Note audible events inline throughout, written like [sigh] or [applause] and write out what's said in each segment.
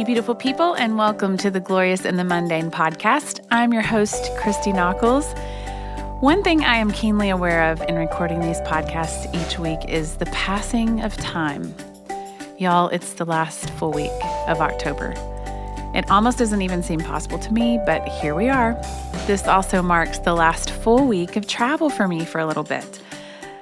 you beautiful people, and welcome to the Glorious and the Mundane podcast. I'm your host, Christy Nockels. One thing I am keenly aware of in recording these podcasts each week is the passing of time. Y'all, it's the last full week of October. It almost doesn't even seem possible to me, but here we are. This also marks the last full week of travel for me for a little bit.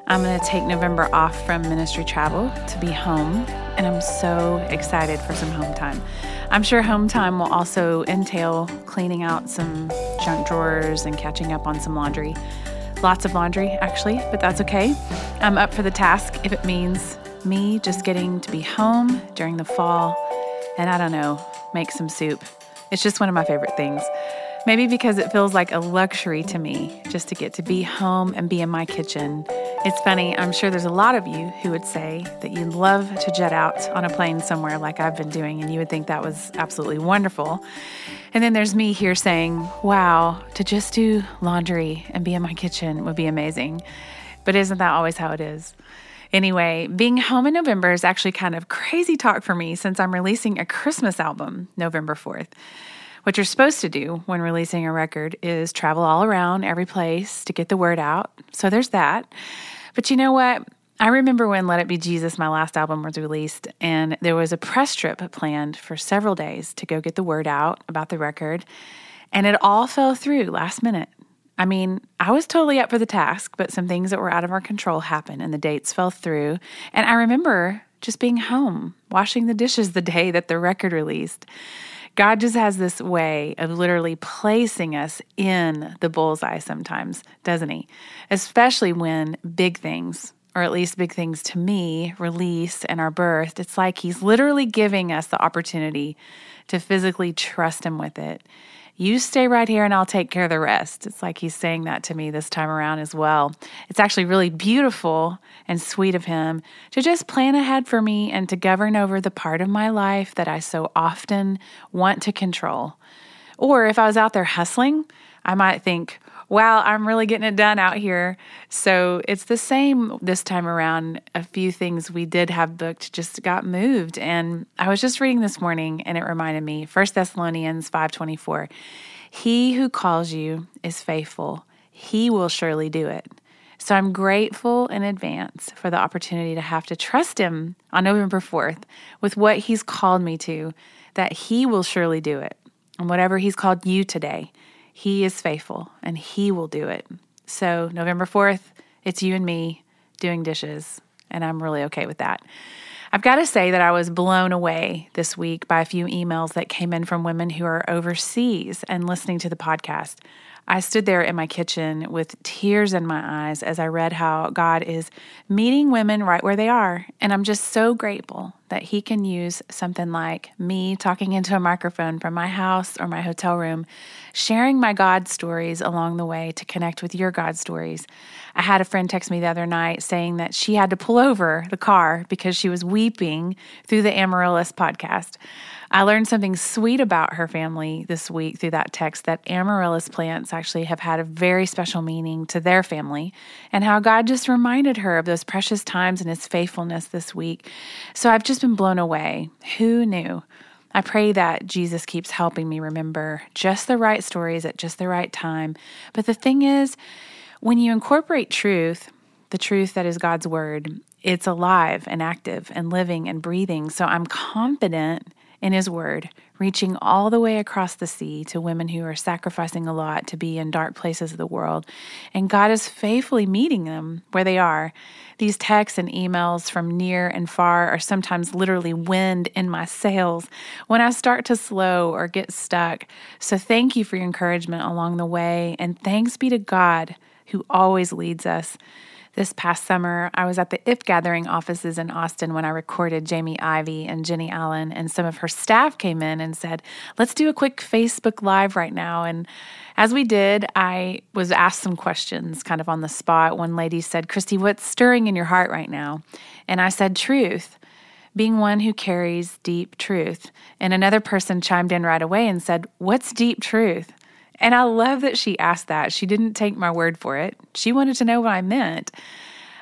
I'm going to take November off from ministry travel to be home and I'm so excited for some home time. I'm sure home time will also entail cleaning out some junk drawers and catching up on some laundry. Lots of laundry, actually, but that's okay. I'm up for the task if it means me just getting to be home during the fall and I don't know, make some soup. It's just one of my favorite things. Maybe because it feels like a luxury to me just to get to be home and be in my kitchen it's funny, I'm sure there's a lot of you who would say that you love to jet out on a plane somewhere like I've been doing, and you would think that was absolutely wonderful. And then there's me here saying, wow, to just do laundry and be in my kitchen would be amazing. But isn't that always how it is? Anyway, being home in November is actually kind of crazy talk for me since I'm releasing a Christmas album November 4th. What you're supposed to do when releasing a record is travel all around every place to get the word out. So there's that. But you know what? I remember when Let It Be Jesus, my last album, was released, and there was a press trip planned for several days to go get the word out about the record. And it all fell through last minute. I mean, I was totally up for the task, but some things that were out of our control happened and the dates fell through. And I remember just being home, washing the dishes the day that the record released. God just has this way of literally placing us in the bullseye sometimes, doesn't He? Especially when big things, or at least big things to me, release and are birthed. It's like He's literally giving us the opportunity to physically trust Him with it you stay right here and I'll take care of the rest. It's like he's saying that to me this time around as well. It's actually really beautiful and sweet of him to just plan ahead for me and to govern over the part of my life that I so often want to control. Or if I was out there hustling, I might think, wow, I'm really getting it done out here. So it's the same this time around. A few things we did have booked just got moved. And I was just reading this morning and it reminded me, 1 Thessalonians 5:24. He who calls you is faithful. He will surely do it. So I'm grateful in advance for the opportunity to have to trust him on November 4th with what he's called me to, that he will surely do it. And whatever he's called you today, he is faithful and He will do it. So, November 4th, it's you and me doing dishes, and I'm really okay with that. I've got to say that I was blown away this week by a few emails that came in from women who are overseas and listening to the podcast. I stood there in my kitchen with tears in my eyes as I read how God is meeting women right where they are. And I'm just so grateful that He can use something like me talking into a microphone from my house or my hotel room, sharing my God stories along the way to connect with your God stories. I had a friend text me the other night saying that she had to pull over the car because she was weeping through the Amaryllis podcast. I learned something sweet about her family this week through that text that amaryllis plants actually have had a very special meaning to their family and how God just reminded her of those precious times and his faithfulness this week. So I've just been blown away. Who knew? I pray that Jesus keeps helping me remember just the right stories at just the right time. But the thing is, when you incorporate truth, the truth that is God's word, it's alive and active and living and breathing. So I'm confident in His Word, reaching all the way across the sea to women who are sacrificing a lot to be in dark places of the world. And God is faithfully meeting them where they are. These texts and emails from near and far are sometimes literally wind in my sails when I start to slow or get stuck. So thank you for your encouragement along the way. And thanks be to God who always leads us. This past summer, I was at the If Gathering offices in Austin when I recorded Jamie Ivey and Jennie Allen, and some of her staff came in and said, Let's do a quick Facebook Live right now. And as we did, I was asked some questions kind of on the spot. One lady said, Christy, what's stirring in your heart right now? And I said, Truth being one who carries deep truth. And another person chimed in right away and said, What's deep truth? And I love that she asked that. She didn't take my word for it. She wanted to know what I meant.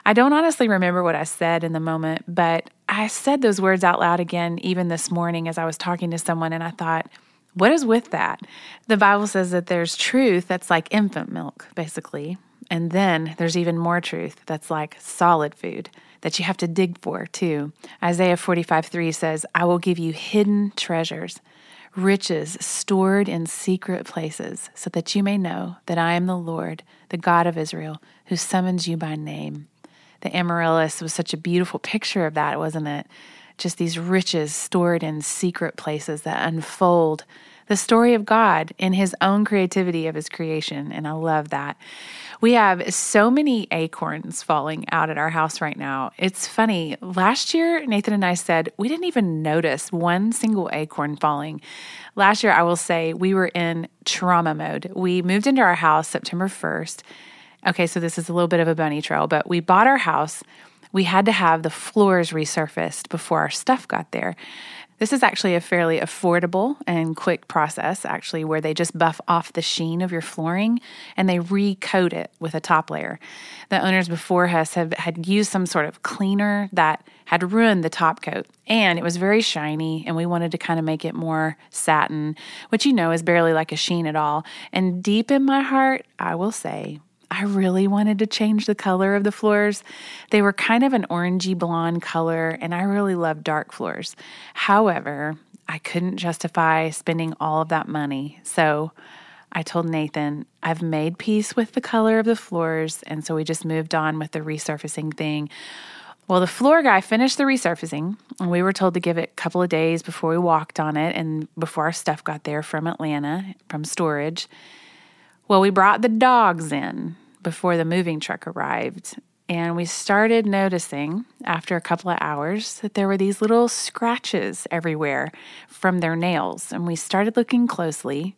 I don't honestly remember what I said in the moment, but I said those words out loud again, even this morning as I was talking to someone, and I thought, what is with that? The Bible says that there's truth that's like infant milk, basically. And then there's even more truth that's like solid food that you have to dig for, too. Isaiah 45 3 says, I will give you hidden treasures, riches stored in secret places, so that you may know that I am the Lord, the God of Israel, who summons you by name. The amaryllis was such a beautiful picture of that, wasn't it? Just these riches stored in secret places that unfold the story of God in His own creativity of His creation. And I love that. We have so many acorns falling out at our house right now. It's funny. Last year, Nathan and I said we didn't even notice one single acorn falling. Last year, I will say we were in trauma mode. We moved into our house September 1st. Okay, so this is a little bit of a bunny trail, but we bought our house. We had to have the floors resurfaced before our stuff got there. This is actually a fairly affordable and quick process, actually, where they just buff off the sheen of your flooring and they recoat it with a top layer. The owners before us have had used some sort of cleaner that had ruined the top coat, and it was very shiny, and we wanted to kind of make it more satin, which you know is barely like a sheen at all. And deep in my heart, I will say, I really wanted to change the color of the floors. They were kind of an orangey blonde color, and I really love dark floors. However, I couldn't justify spending all of that money. So I told Nathan, I've made peace with the color of the floors, and so we just moved on with the resurfacing thing. Well, the floor guy finished the resurfacing, and we were told to give it a couple of days before we walked on it and before our stuff got there from Atlanta, from storage. Well, we brought the dogs in before the moving truck arrived, and we started noticing after a couple of hours that there were these little scratches everywhere from their nails. And we started looking closely.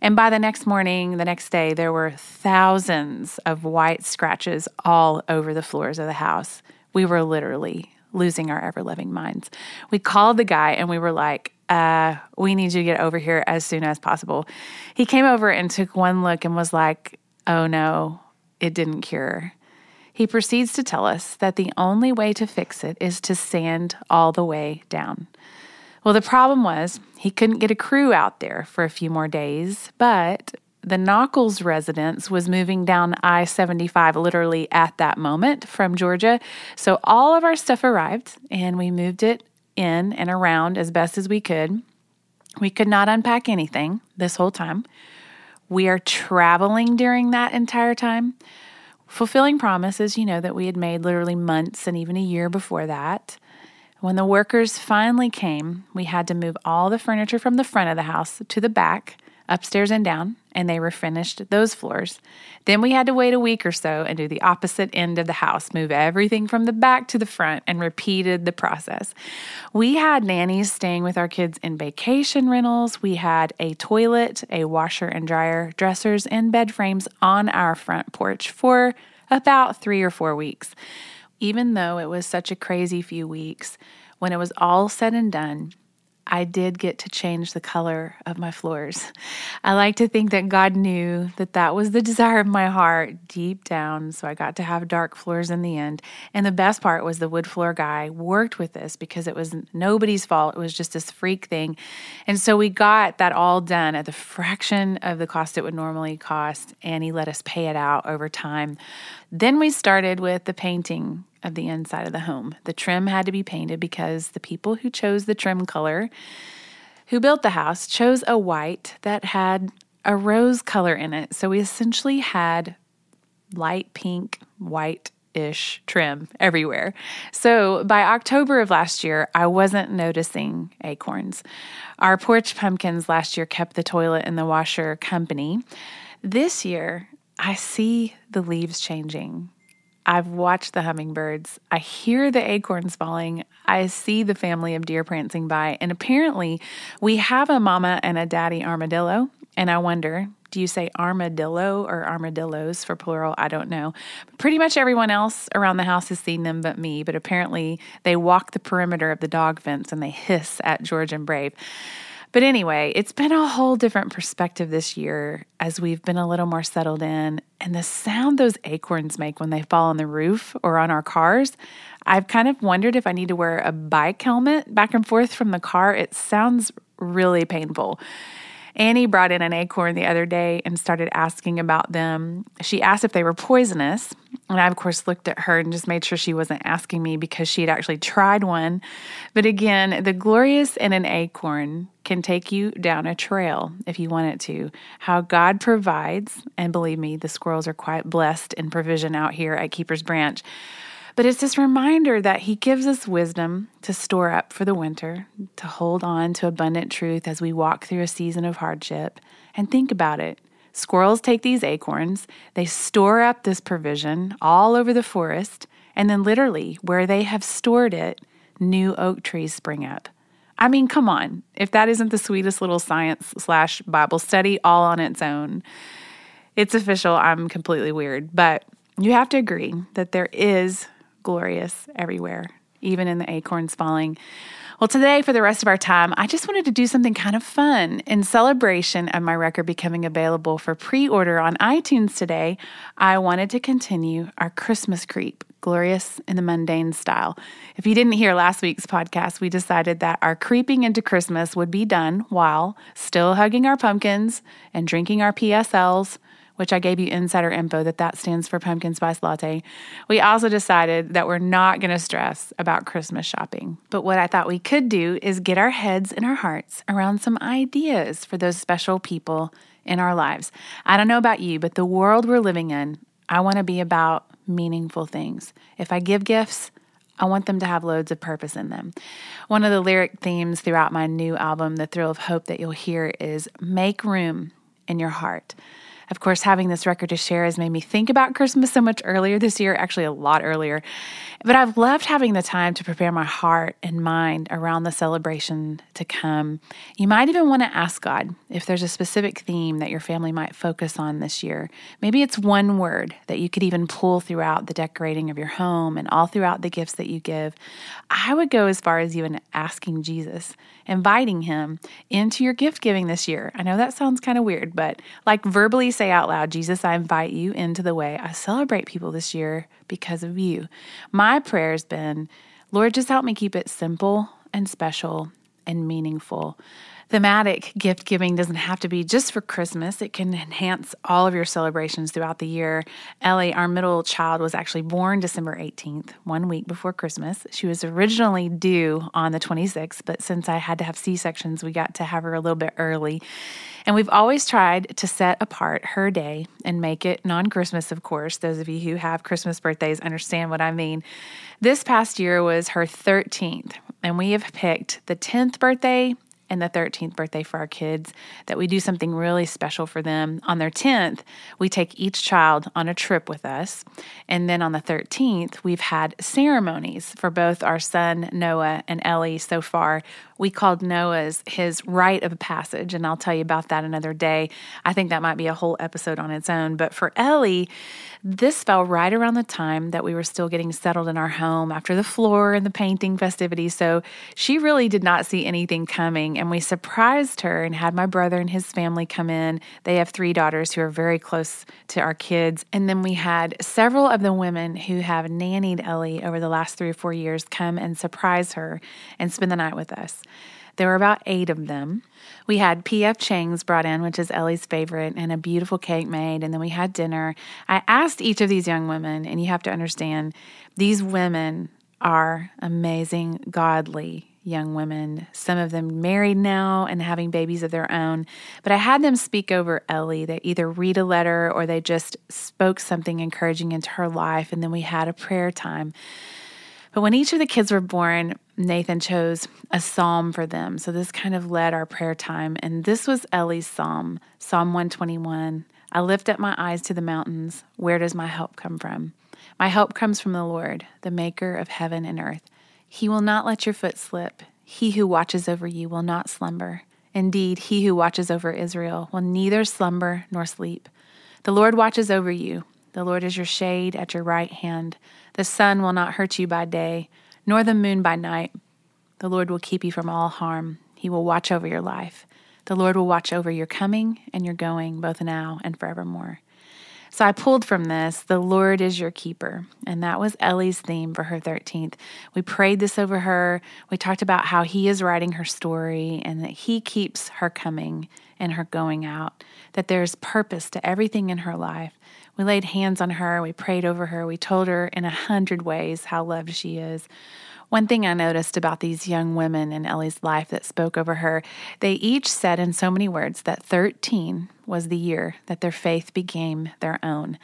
And by the next morning, the next day, there were thousands of white scratches all over the floors of the house. We were literally losing our ever loving minds. We called the guy and we were like, uh, we need you to get over here as soon as possible. He came over and took one look and was like, oh no, it didn't cure. He proceeds to tell us that the only way to fix it is to sand all the way down. Well, the problem was he couldn't get a crew out there for a few more days, but the Nockels residence was moving down I 75 literally at that moment from Georgia. So all of our stuff arrived and we moved it in and around as best as we could. We could not unpack anything this whole time. We are traveling during that entire time, fulfilling promises, you know, that we had made literally months and even a year before that. When the workers finally came, we had to move all the furniture from the front of the house to the back upstairs and down, and they refinished those floors. Then we had to wait a week or so and do the opposite end of the house, move everything from the back to the front, and repeated the process. We had nannies staying with our kids in vacation rentals. We had a toilet, a washer and dryer, dressers, and bed frames on our front porch for about three or four weeks. Even though it was such a crazy few weeks, when it was all said and done, I did get to change the color of my floors. I like to think that God knew that that was the desire of my heart deep down. So I got to have dark floors in the end. And the best part was the wood floor guy worked with this because it was nobody's fault. It was just this freak thing. And so we got that all done at the fraction of the cost it would normally cost. And he let us pay it out over time. Then we started with the painting of the inside of the home. The trim had to be painted because the people who chose the trim color, who built the house, chose a white that had a rose color in it. So we essentially had light pink, white ish trim everywhere. So by October of last year, I wasn't noticing acorns. Our porch pumpkins last year kept the toilet and the washer company. This year, I see the leaves changing. I've watched the hummingbirds. I hear the acorns falling. I see the family of deer prancing by. And apparently, we have a mama and a daddy armadillo. And I wonder, do you say armadillo or armadillos for plural? I don't know. Pretty much everyone else around the house has seen them but me. But apparently, they walk the perimeter of the dog fence and they hiss at George and Brave. But anyway, it's been a whole different perspective this year as we've been a little more settled in. And the sound those acorns make when they fall on the roof or on our cars, I've kind of wondered if I need to wear a bike helmet back and forth from the car. It sounds really painful. Annie brought in an acorn the other day and started asking about them. She asked if they were poisonous. And I, of course, looked at her and just made sure she wasn't asking me because she had actually tried one. But again, the glorious in an acorn can take you down a trail if you want it to. How God provides, and believe me, the squirrels are quite blessed in provision out here at Keeper's Branch. But it's this reminder that He gives us wisdom to store up for the winter, to hold on to abundant truth as we walk through a season of hardship. And think about it. Squirrels take these acorns, they store up this provision all over the forest, and then literally, where they have stored it, new oak trees spring up. I mean, come on, if that isn't the sweetest little science slash Bible study all on its own. It's official, I'm completely weird, but you have to agree that there is glorious everywhere, even in the acorns falling. Well, today, for the rest of our time, I just wanted to do something kind of fun. In celebration of my record becoming available for pre order on iTunes today, I wanted to continue our Christmas creep, glorious in the mundane style. If you didn't hear last week's podcast, we decided that our creeping into Christmas would be done while still hugging our pumpkins and drinking our PSLs which I gave you insider info that that stands for pumpkin spice latte. We also decided that we're not going to stress about Christmas shopping. But what I thought we could do is get our heads and our hearts around some ideas for those special people in our lives. I don't know about you, but the world we're living in, I want to be about meaningful things. If I give gifts, I want them to have loads of purpose in them. One of the lyric themes throughout my new album, The Thrill of Hope, that you'll hear is make room in your heart. Of course, having this record to share has made me think about Christmas so much earlier this year, actually, a lot earlier. But I've loved having the time to prepare my heart and mind around the celebration to come. You might even want to ask God if there's a specific theme that your family might focus on this year. Maybe it's one word that you could even pull throughout the decorating of your home and all throughout the gifts that you give. I would go as far as even asking Jesus, inviting him into your gift giving this year. I know that sounds kind of weird, but like verbally say out loud, Jesus, I invite you into the way I celebrate people this year because of you. My prayer has been, Lord, just help me keep it simple and special and meaningful. Thematic gift giving doesn't have to be just for Christmas. It can enhance all of your celebrations throughout the year. Ellie, our middle child, was actually born December 18th, one week before Christmas. She was originally due on the 26th, but since I had to have C sections, we got to have her a little bit early. And we've always tried to set apart her day and make it non Christmas, of course. Those of you who have Christmas birthdays understand what I mean. This past year was her 13th, and we have picked the 10th birthday and the 13th birthday for our kids that we do something really special for them. On their 10th, we take each child on a trip with us. And then on the 13th, we've had ceremonies for both our son Noah and Ellie so far. We called Noah's his rite of passage, and I'll tell you about that another day. I think that might be a whole episode on its own. But for Ellie, this fell right around the time that we were still getting settled in our home after the floor and the painting festivities. So she really did not see anything coming. And we surprised her and had my brother and his family come in. They have three daughters who are very close to our kids. And then we had several of the women who have nannied Ellie over the last three or four years come and surprise her and spend the night with us. There were about eight of them. We had P.F. Chang's brought in, which is Ellie's favorite, and a beautiful cake made. And then we had dinner. I asked each of these young women, and you have to understand, these women are amazing, godly young women, some of them married now and having babies of their own. But I had them speak over Ellie. They either read a letter or they just spoke something encouraging into her life. And then we had a prayer time. But when each of the kids were born, Nathan chose a psalm for them. So this kind of led our prayer time. And this was Ellie's psalm, Psalm 121. I lift up my eyes to the mountains. Where does my help come from? My help comes from the Lord, the maker of heaven and earth. He will not let your foot slip. He who watches over you will not slumber. Indeed, he who watches over Israel will neither slumber nor sleep. The Lord watches over you. The Lord is your shade at your right hand. The sun will not hurt you by day, nor the moon by night. The Lord will keep you from all harm. He will watch over your life. The Lord will watch over your coming and your going, both now and forevermore. So I pulled from this, the Lord is your keeper. And that was Ellie's theme for her 13th. We prayed this over her. We talked about how He is writing her story and that He keeps her coming and her going out, that there's purpose to everything in her life. We laid hands on her. We prayed over her. We told her in a hundred ways how loved she is. One thing I noticed about these young women in Ellie's life that spoke over her, they each said in so many words that 13 was the year that their faith became their own.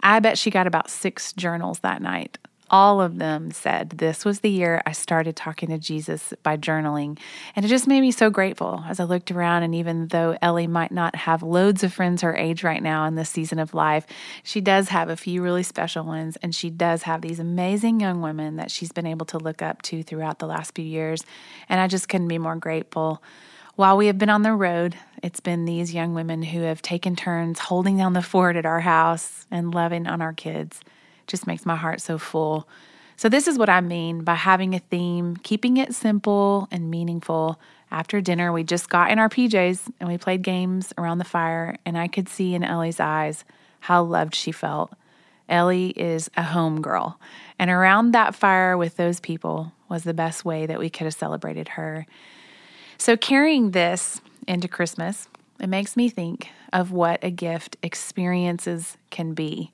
I bet she got about six journals that night all of them said this was the year I started talking to Jesus by journaling. And it just made me so grateful as I looked around. And even though Ellie might not have loads of friends her age right now in this season of life, she does have a few really special ones. And she does have these amazing young women that she's been able to look up to throughout the last few years. And I just couldn't be more grateful. While we have been on the road, it's been these young women who have taken turns holding down the fort at our house and loving on our kids just makes my heart so full. So, this is what I mean by having a theme, keeping it simple and meaningful. After dinner, we just got in our PJs and we played games around the fire, and I could see in Ellie's eyes how loved she felt. Ellie is a home girl, and around that fire with those people was the best way that we could have celebrated her. So, carrying this into Christmas, it makes me think of what a gift experiences can be.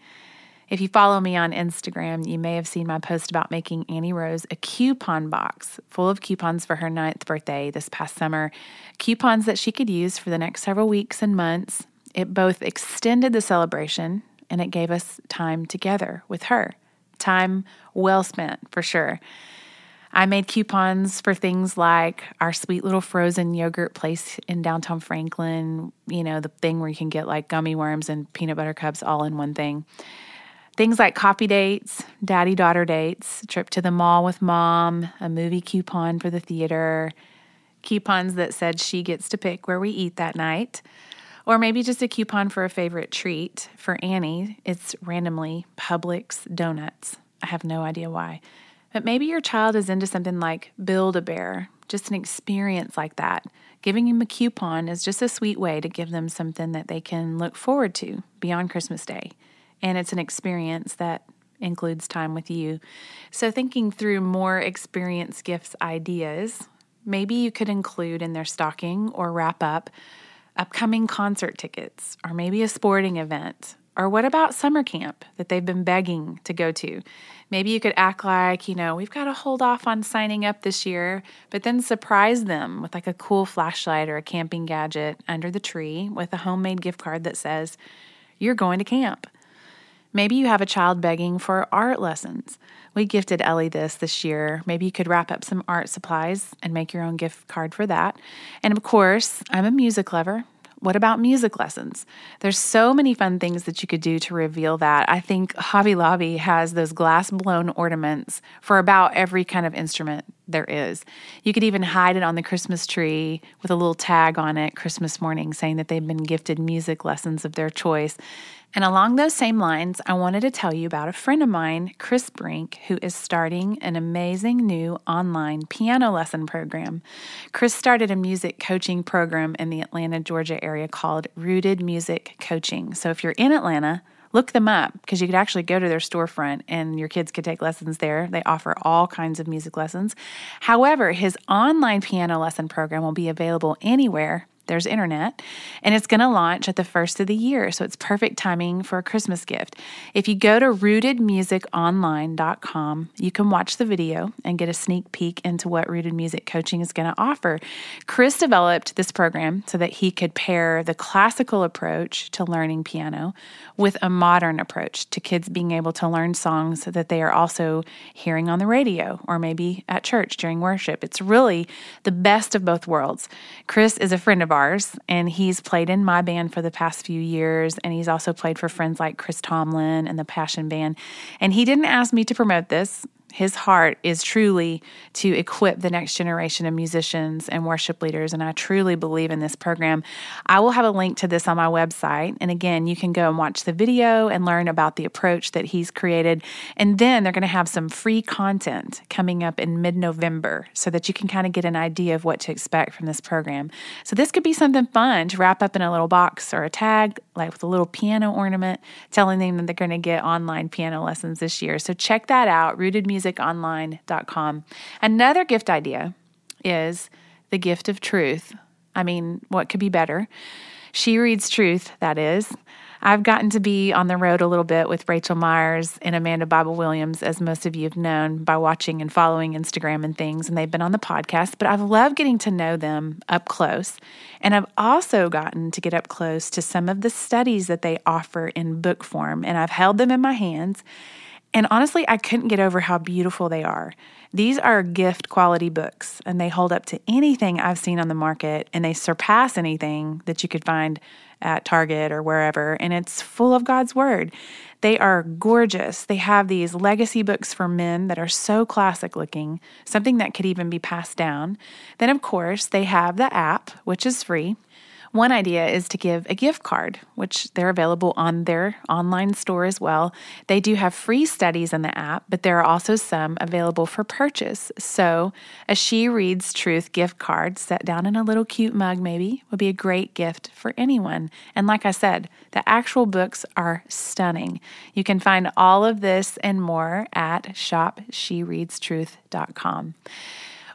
If you follow me on Instagram, you may have seen my post about making Annie Rose a coupon box full of coupons for her ninth birthday this past summer. Coupons that she could use for the next several weeks and months. It both extended the celebration and it gave us time together with her. Time well spent, for sure. I made coupons for things like our sweet little frozen yogurt place in downtown Franklin, you know, the thing where you can get like gummy worms and peanut butter cups all in one thing. Things like coffee dates, daddy daughter dates, trip to the mall with mom, a movie coupon for the theater, coupons that said she gets to pick where we eat that night, or maybe just a coupon for a favorite treat. For Annie, it's randomly Publix donuts. I have no idea why. But maybe your child is into something like Build a Bear, just an experience like that. Giving them a coupon is just a sweet way to give them something that they can look forward to beyond Christmas Day and it's an experience that includes time with you. So, thinking through more experience gifts ideas, maybe you could include in their stocking or wrap up upcoming concert tickets or maybe a sporting event. Or what about summer camp that they've been begging to go to? Maybe you could act like, you know, we've got to hold off on signing up this year, but then surprise them with like a cool flashlight or a camping gadget under the tree with a homemade gift card that says, You're going to camp. Maybe you have a child begging for art lessons. We gifted Ellie this this year. Maybe you could wrap up some art supplies and make your own gift card for that. And of course, I'm a music lover. What about music lessons? There's so many fun things that you could do to reveal that. I think Hobby Lobby has those glass blown ornaments for about every kind of instrument there is. You could even hide it on the Christmas tree with a little tag on it Christmas morning saying that they've been gifted music lessons of their choice. And along those same lines, I wanted to tell you about a friend of mine, Chris Brink, who is starting an amazing new online piano lesson program. Chris started a music coaching program in the Atlanta, Georgia area called Rooted Music Coaching. So if you're in Atlanta, look them up because you could actually go to their storefront and your kids could take lessons there. They offer all kinds of music lessons. However, his online piano lesson program will be available anywhere there's internet, and it's going to launch at the first of the year. So it's perfect timing for a Christmas gift. If you go to rootedmusiconline.com, you can watch the video and get a sneak peek into what Rooted Music Coaching is going to offer. Chris developed this program so that he could pair the classical approach to learning piano with a modern approach to kids being able to learn songs that they are also hearing on the radio or maybe at church during worship. It's really the best of both worlds. Chris is a friend of ours, and he's played in my band for the past few years. And he's also played for friends like Chris Tomlin and the Passion Band. And he didn't ask me to promote this. His heart is truly to equip the next generation of musicians and worship leaders. And I truly believe in this program. I will have a link to this on my website. And again, you can go and watch the video and learn about the approach that he's created. And then they're going to have some free content coming up in mid November so that you can kind of get an idea of what to expect from this program. So this could be something fun to wrap up in a little box or a tag, like with a little piano ornament, telling them that they're going to get online piano lessons this year. So check that out, rootedmusiconline.com. Another gift idea is the gift of truth. I mean, what could be better? She reads truth, that is. I've gotten to be on the road a little bit with Raechel Myers and Amanda Bible Williams, as most of you have known by watching and following Instagram and things, and they've been on the podcast. But I've loved getting to know them up close. And I've also gotten to get up close to some of the studies that they offer in book form, and I've held them in my hands. And honestly, I couldn't get over how beautiful they are. These are gift quality books, and they hold up to anything I've seen on the market, and they surpass anything that you could find at Target or wherever, and it's full of God's Word. They are gorgeous. They have these legacy books for men that are so classic looking, something that could even be passed down. Then, of course, they have the app, which is free. One idea is to give a gift card, which they're available on their online store as well. They do have free studies in the app, but there are also some available for purchase. So, a She Reads Truth gift card set down in a little cute mug, maybe, would be a great gift for anyone. And like I said, the actual books are stunning. You can find all of this and more at shopshereadstruth.com.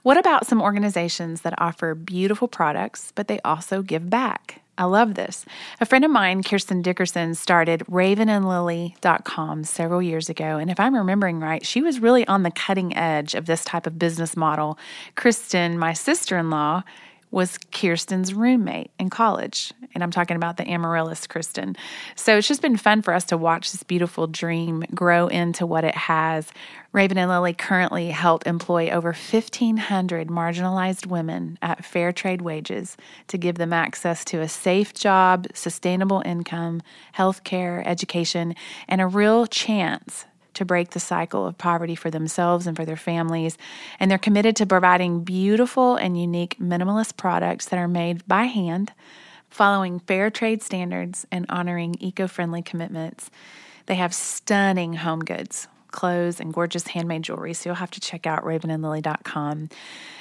What about some organizations that offer beautiful products, but they also give back? I love this. A friend of mine, Kirsten Dickerson, started ravenandlily.com several years ago. And if I'm remembering right, she was really on the cutting edge of this type of business model. Kristen, my sister in law, was Kirsten's roommate in college. And I'm talking about the Amaryllis Kristen. So it's just been fun for us to watch this beautiful dream grow into what it has. Raven and Lily currently help employ over 1,500 marginalized women at fair trade wages to give them access to a safe job, sustainable income, health care, education, and a real chance to break the cycle of poverty for themselves and for their families. And they're committed to providing beautiful and unique minimalist products that are made by hand, following fair trade standards and honoring eco friendly commitments. They have stunning home goods clothes and gorgeous handmade jewelry. So you'll have to check out ravenandlily.com.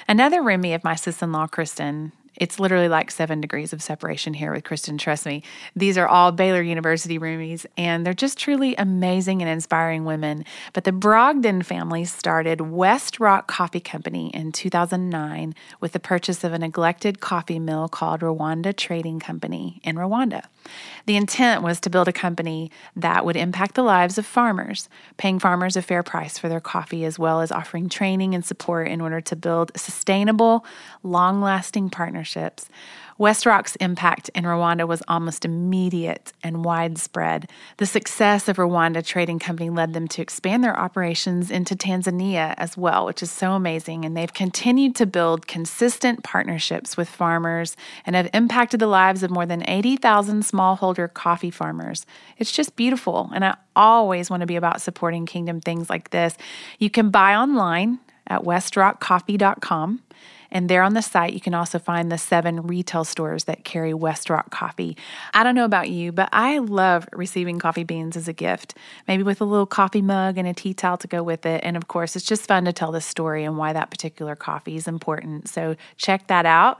Another roomie of my sister in law, Kristen, it's literally like seven degrees of separation here with Kristen. Trust me. These are all Baylor University roomies, and they're just truly amazing and inspiring women. But the Brogdon family started Westrock Coffee Company in 2009 with the purchase of a neglected coffee mill called Rwanda Trading Company in Rwanda. The intent was to build a company that would impact the lives of farmers, paying farmers a fair price for their coffee, as well as offering training and support in order to build sustainable, long lasting partnerships Westrock's impact in Rwanda was almost immediate and widespread. The success of Rwanda Trading Company led them to expand their operations into Tanzania as well, which is so amazing. And they've continued to build consistent partnerships with farmers and have impacted the lives of more than 80,000 smallholder coffee farmers. It's just beautiful. And I always want to be about supporting kingdom things like this. You can buy online at westrockcoffee.com. And there on the site, you can also find the seven retail stores that carry Westrock coffee. I don't know about you, but I love receiving coffee beans as a gift, maybe with a little coffee mug and a tea towel to go with it. And of course, it's just fun to tell the story and why that particular coffee is important. So check that out.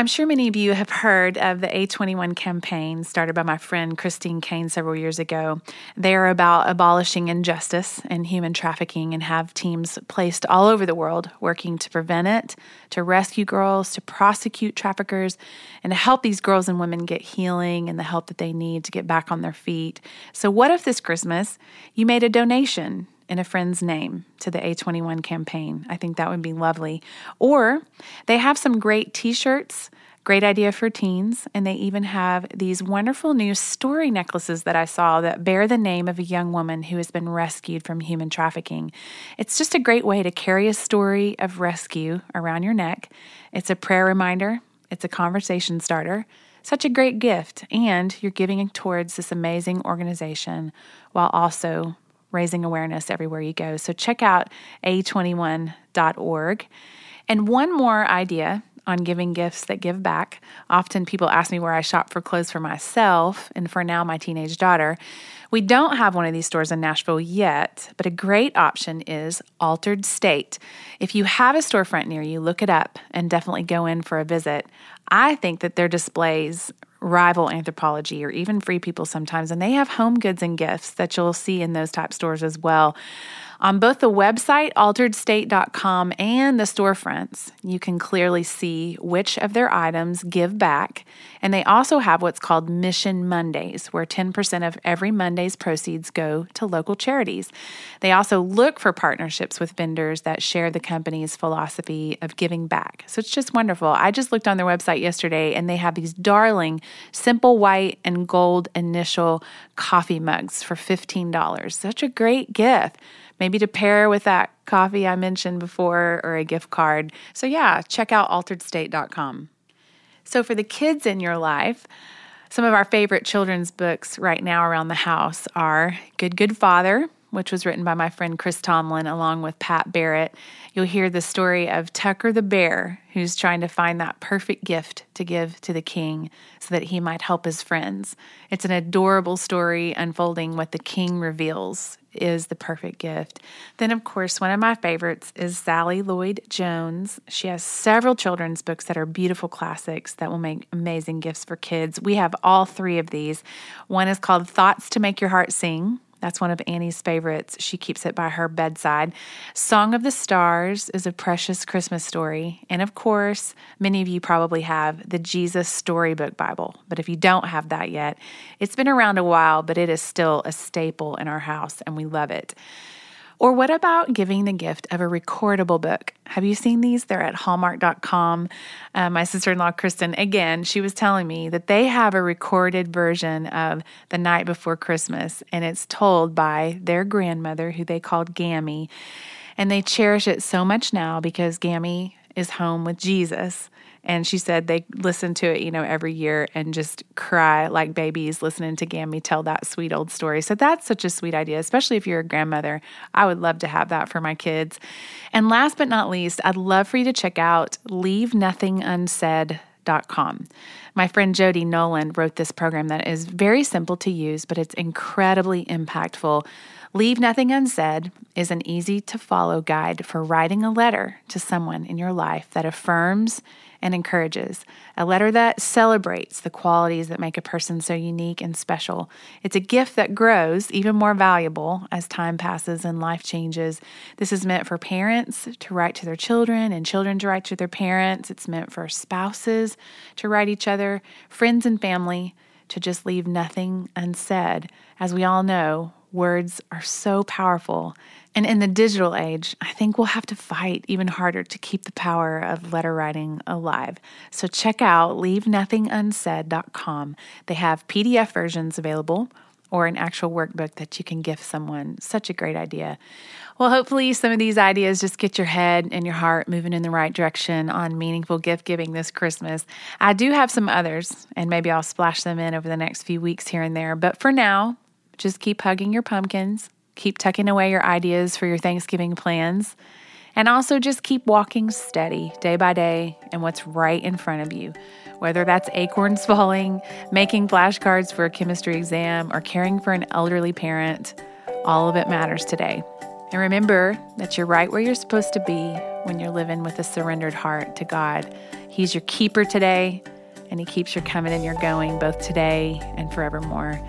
I'm sure many of you have heard of the A21 campaign started by my friend Christine Caine several years ago. They are about abolishing injustice and human trafficking and have teams placed all over the world working to prevent it, to rescue girls, to prosecute traffickers, and to help these girls and women get healing and the help that they need to get back on their feet. So, what if this Christmas you made a donation in a friend's name to the A21 campaign. I think that would be lovely. Or they have some great t shirts, great idea for teens, and they even have these wonderful new story necklaces that I saw that bear the name of a young woman who has been rescued from human trafficking. It's just a great way to carry a story of rescue around your neck. It's a prayer reminder, it's a conversation starter. Such a great gift, and you're giving towards this amazing organization while also raising awareness everywhere you go. So check out a21.org. And one more idea on giving gifts that give back. Often people ask me where I shop for clothes for myself and for now my teenage daughter. We don't have one of these stores in Nashville yet, but a great option is Altered State. If you have a storefront near you, look it up and definitely go in for a visit. I think that their displays rival Anthropologie or even free people sometimes, and they have home goods and gifts that you'll see in those type stores as well. On both the website, alteredstate.com, and the storefronts, you can clearly see which of their items give back. And they also have what's called Mission Mondays, where 10% of every Monday's proceeds go to local charities. They also look for partnerships with vendors that share the company's philosophy of giving back. So it's just wonderful. I just looked on their website yesterday, and they have these darling, simple white and gold initial coffee mugs for $15. Such a great gift maybe to pair with that coffee I mentioned before or a gift card. So, yeah, check out alteredstate.com. So, for the kids in your life, some of our favorite children's books right now around the house are Good Good Father, which was written by my friend Chris Tomlin along with Pat Barrett. You'll hear the story of Tucker the bear, who's trying to find that perfect gift to give to the king so that he might help his friends. It's an adorable story unfolding what the king reveals is the perfect gift. Then, of course, one of my favorites is Sally Lloyd Jones. She has several children's books that are beautiful classics that will make amazing gifts for kids. We have all three of these. One is called Thoughts to Make Your Heart Sing. That's one of Annie's favorites. She keeps it by her bedside. Song of the Stars is a precious Christmas story. And of course, many of you probably have the Jesus Storybook Bible. But if you don't have that yet, it's been around a while, but it is still a staple in our house and we love it. Or what about giving the gift of a recordable book? Have you seen these? They're at hallmark.com. Uh, my sister in law, Kristen, again, she was telling me that they have a recorded version of The Night Before Christmas, and it's told by their grandmother, who they called Gammy. And they cherish it so much now because Gammy is home with Jesus. And she said they listen to it, you know, every year and just cry like babies listening to Gammy tell that sweet old story. So that's such a sweet idea, especially if you're a grandmother. I would love to have that for my kids. And last but not least, I'd love for you to check out Leave Nothing Unsaid. Com. My friend Jody Nolan wrote this program that is very simple to use, but it's incredibly impactful. Leave Nothing Unsaid is an easy to follow guide for writing a letter to someone in your life that affirms and encourages, a letter that celebrates the qualities that make a person so unique and special. It's a gift that grows even more valuable as time passes and life changes. This is meant for parents to write to their children and children to write to their parents. It's meant for spouses to write each other, friends and family to just leave nothing unsaid. As we all know, words are so powerful and in the digital age, I think we'll have to fight even harder to keep the power of letter writing alive. So check out leavenothingunsaid.com. They have PDF versions available or an actual workbook that you can gift someone. Such a great idea. Well, hopefully, some of these ideas just get your head and your heart moving in the right direction on meaningful gift giving this Christmas. I do have some others, and maybe I'll splash them in over the next few weeks here and there. But for now, just keep hugging your pumpkins Keep tucking away your ideas for your Thanksgiving plans. And also just keep walking steady day by day and what's right in front of you. Whether that's acorns [laughs] falling, making flashcards for a chemistry exam, or caring for an elderly parent, all of it matters today. And remember that you're right where you're supposed to be when you're living with a surrendered heart to God. He's your keeper today, and He keeps your coming and your going both today and forevermore.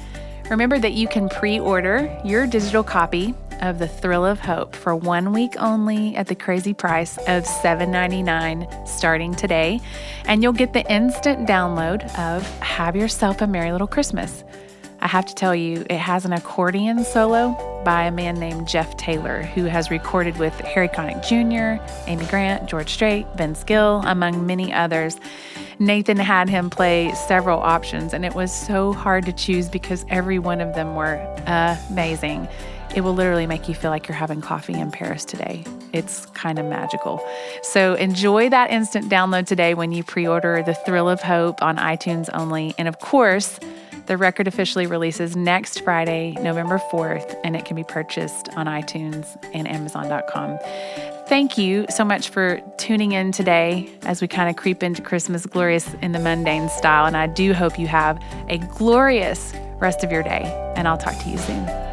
Remember that you can pre order your digital copy of The Thrill of Hope for one week only at the crazy price of $7.99 starting today. And you'll get the instant download of Have Yourself a Merry Little Christmas. I have to tell you, it has an accordion solo by a man named Jeff Taylor, who has recorded with Harry Connick Jr., Amy Grant, George Strait, Vince Gill, among many others. Nathan had him play several options, and it was so hard to choose because every one of them were amazing. It will literally make you feel like you're having coffee in Paris today. It's kind of magical. So enjoy that instant download today when you pre order The Thrill of Hope on iTunes only. And of course, The record officially releases next Friday, November 4th, and it can be purchased on iTunes and Amazon.com. Thank you so much for tuning in today as we kind of creep into Christmas glorious in the mundane style. And I do hope you have a glorious rest of your day, and I'll talk to you soon.